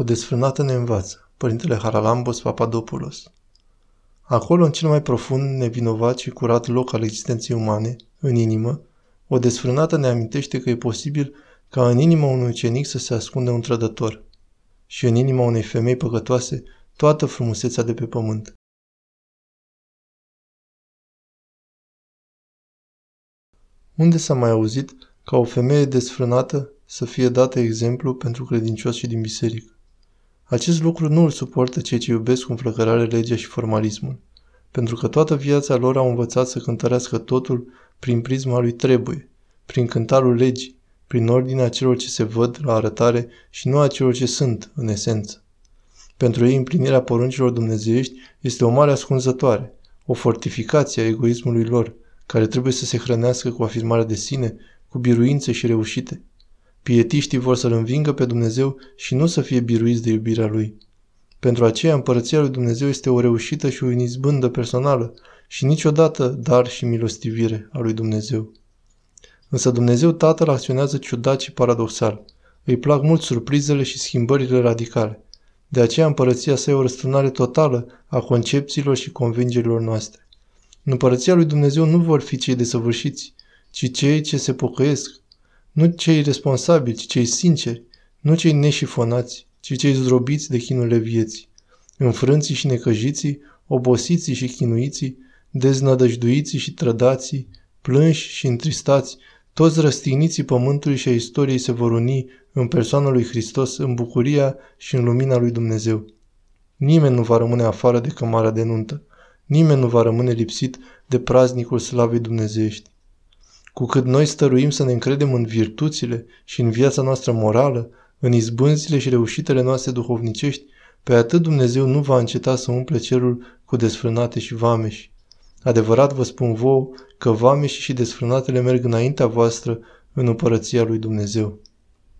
O desfrânată ne învață. Părintele Haralambos Papadopoulos. Acolo, în cel mai profund, nevinovat și curat loc al existenței umane, în inimă, o desfrânată ne amintește că e posibil ca în inima unui ucenic să se ascunde un trădător și în inima unei femei păcătoase toată frumusețea de pe pământ. Unde s-a mai auzit ca o femeie desfrânată să fie dată exemplu pentru credincioși din biserică? Acest lucru nu îl suportă cei ce iubesc cu înflăcărare legea și formalismul, pentru că toată viața lor au învățat să cântărească totul prin prisma lui trebuie, prin cântarul legii, prin ordinea celor ce se văd la arătare și nu a celor ce sunt, în esență. Pentru ei, împlinirea poruncilor dumnezeiești este o mare ascunzătoare, o fortificație a egoismului lor, care trebuie să se hrănească cu afirmarea de sine, cu biruințe și reușite. Pietiștii vor să-L învingă pe Dumnezeu și nu să fie biruiți de iubirea Lui. Pentru aceea, împărăția lui Dumnezeu este o reușită și o inizbândă personală și niciodată dar și milostivire a lui Dumnezeu. Însă Dumnezeu Tatăl acționează ciudat și paradoxal. Îi plac mult surprizele și schimbările radicale. De aceea împărăția sa e o răsturnare totală a concepțiilor și convingerilor noastre. În împărăția lui Dumnezeu nu vor fi cei desăvârșiți, ci cei ce se pocăiesc, nu cei responsabili, ci cei sinceri, nu cei neșifonați, ci cei zdrobiți de chinurile vieții, înfrânții și necăjiții, obosiții și chinuiții, deznădăjduiții și trădații, plânși și întristați, toți răstigniții pământului și a istoriei se vor uni în persoana lui Hristos, în bucuria și în lumina lui Dumnezeu. Nimeni nu va rămâne afară de cămara de nuntă. Nimeni nu va rămâne lipsit de praznicul slavei dumnezeiești. Cu cât noi stăruim să ne încredem în virtuțile și în viața noastră morală, în izbânzile și reușitele noastre duhovnicești, pe atât Dumnezeu nu va înceta să umple cerul cu desfrânate și vameși. Adevărat vă spun vouă că vameși și desfrânatele merg înaintea voastră în împărăția lui Dumnezeu.